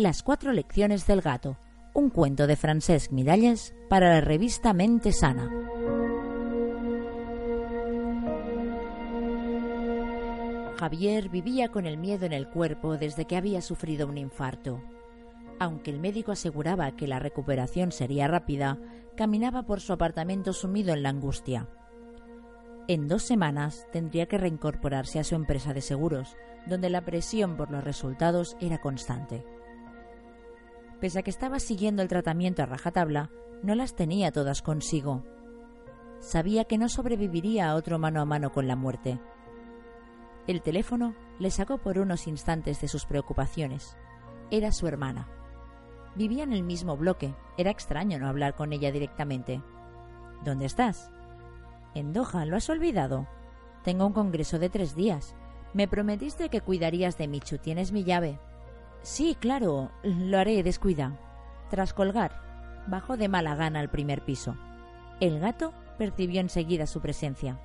Las cuatro lecciones del gato, un cuento de Francesc Miralles para la revista Mente Sana. Javier vivía con el miedo en el cuerpo desde que había sufrido un infarto. Aunque el médico aseguraba que la recuperación sería rápida, caminaba por su apartamento sumido en la angustia. En dos semanas tendría que reincorporarse a su empresa de seguros, donde la presión por los resultados era constante. Pese a que estaba siguiendo el tratamiento a rajatabla, no las tenía todas consigo. Sabía que no sobreviviría a otro mano a mano con la muerte. El teléfono le sacó por unos instantes de sus preocupaciones. Era su hermana. Vivía en el mismo bloque. Era extraño no hablar con ella directamente. ¿Dónde estás? En Doha, ¿lo has olvidado? Tengo un congreso de tres días. Me prometiste que cuidarías de Michu. ¿Tienes mi llave? Sí, claro, lo haré, descuida. Tras colgar, bajó de mala gana al primer piso. El gato percibió enseguida su presencia.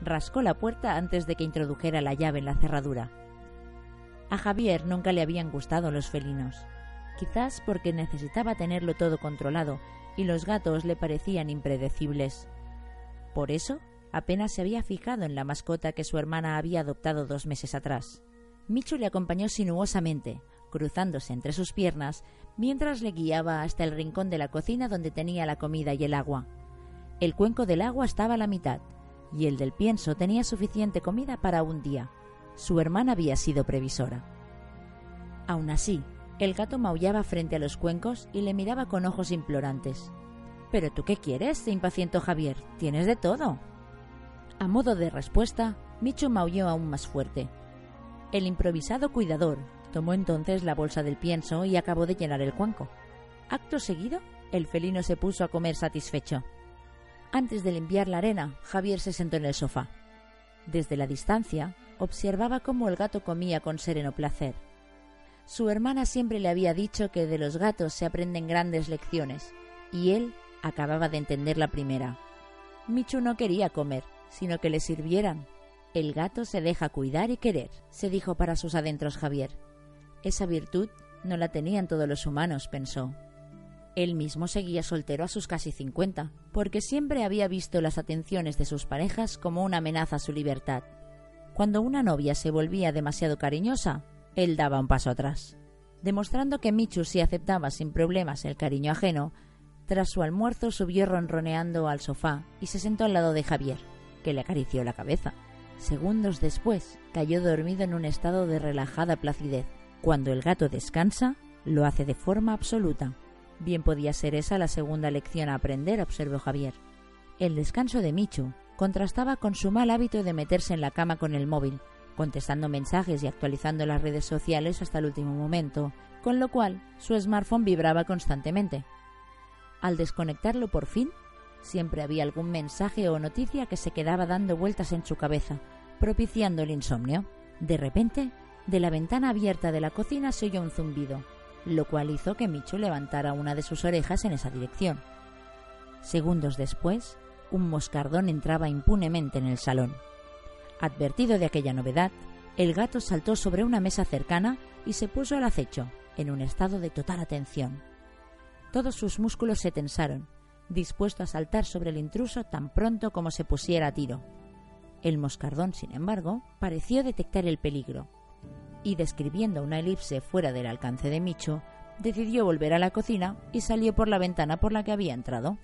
Rascó la puerta antes de que introdujera la llave en la cerradura. A Javier nunca le habían gustado los felinos quizás porque necesitaba tenerlo todo controlado y los gatos le parecían impredecibles. Por eso, apenas se había fijado en la mascota que su hermana había adoptado dos meses atrás. Michu le acompañó sinuosamente, cruzándose entre sus piernas, mientras le guiaba hasta el rincón de la cocina donde tenía la comida y el agua. El cuenco del agua estaba a la mitad, y el del pienso tenía suficiente comida para un día. Su hermana había sido previsora. Aún así, el gato maullaba frente a los cuencos y le miraba con ojos implorantes. ¿Pero tú qué quieres? se impacientó Javier. Tienes de todo. A modo de respuesta, Micho maulló aún más fuerte. El improvisado cuidador tomó entonces la bolsa del pienso y acabó de llenar el cuenco. Acto seguido, el felino se puso a comer satisfecho. Antes de limpiar la arena, Javier se sentó en el sofá. Desde la distancia, observaba cómo el gato comía con sereno placer. Su hermana siempre le había dicho que de los gatos se aprenden grandes lecciones, y él acababa de entender la primera. Michu no quería comer, sino que le sirvieran. El gato se deja cuidar y querer, se dijo para sus adentros Javier. Esa virtud no la tenían todos los humanos, pensó. Él mismo seguía soltero a sus casi cincuenta, porque siempre había visto las atenciones de sus parejas como una amenaza a su libertad. Cuando una novia se volvía demasiado cariñosa, él daba un paso atrás. Demostrando que Michu sí aceptaba sin problemas el cariño ajeno, tras su almuerzo subió ronroneando al sofá y se sentó al lado de Javier, que le acarició la cabeza. Segundos después, cayó dormido en un estado de relajada placidez. Cuando el gato descansa, lo hace de forma absoluta. Bien podía ser esa la segunda lección a aprender, observó Javier. El descanso de Michu contrastaba con su mal hábito de meterse en la cama con el móvil, contestando mensajes y actualizando las redes sociales hasta el último momento, con lo cual su smartphone vibraba constantemente. Al desconectarlo por fin, siempre había algún mensaje o noticia que se quedaba dando vueltas en su cabeza, propiciando el insomnio. De repente, de la ventana abierta de la cocina se oyó un zumbido, lo cual hizo que Micho levantara una de sus orejas en esa dirección. Segundos después, un moscardón entraba impunemente en el salón. Advertido de aquella novedad, el gato saltó sobre una mesa cercana y se puso al acecho, en un estado de total atención. Todos sus músculos se tensaron, dispuesto a saltar sobre el intruso tan pronto como se pusiera a tiro. El moscardón, sin embargo, pareció detectar el peligro, y describiendo una elipse fuera del alcance de Micho, decidió volver a la cocina y salió por la ventana por la que había entrado.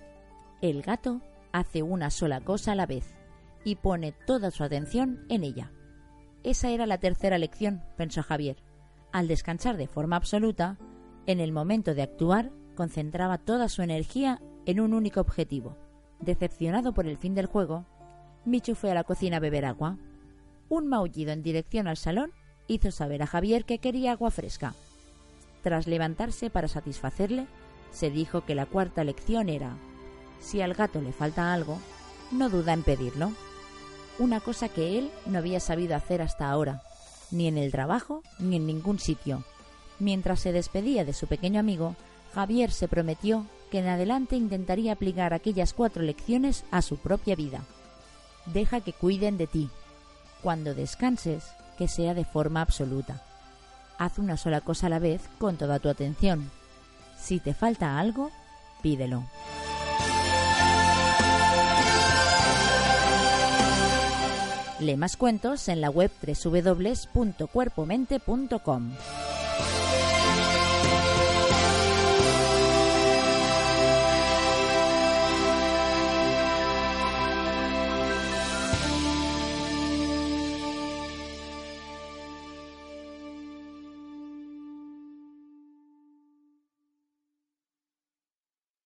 El gato hace una sola cosa a la vez, y pone toda su atención en ella. Esa era la tercera lección, pensó Javier. Al descansar de forma absoluta, en el momento de actuar, concentraba toda su energía en un único objetivo. Decepcionado por el fin del juego, Michu fue a la cocina a beber agua. Un maullido en dirección al salón hizo saber a Javier que quería agua fresca. Tras levantarse para satisfacerle, se dijo que la cuarta lección era, si al gato le falta algo, no duda en pedirlo. Una cosa que él no había sabido hacer hasta ahora, ni en el trabajo ni en ningún sitio. Mientras se despedía de su pequeño amigo, Javier se prometió que en adelante intentaría aplicar aquellas cuatro lecciones a su propia vida. Deja que cuiden de ti. Cuando descanses, que sea de forma absoluta. Haz una sola cosa a la vez con toda tu atención. Si te falta algo, pídelo. Lee más cuentos en la web www.cuerpomente.com.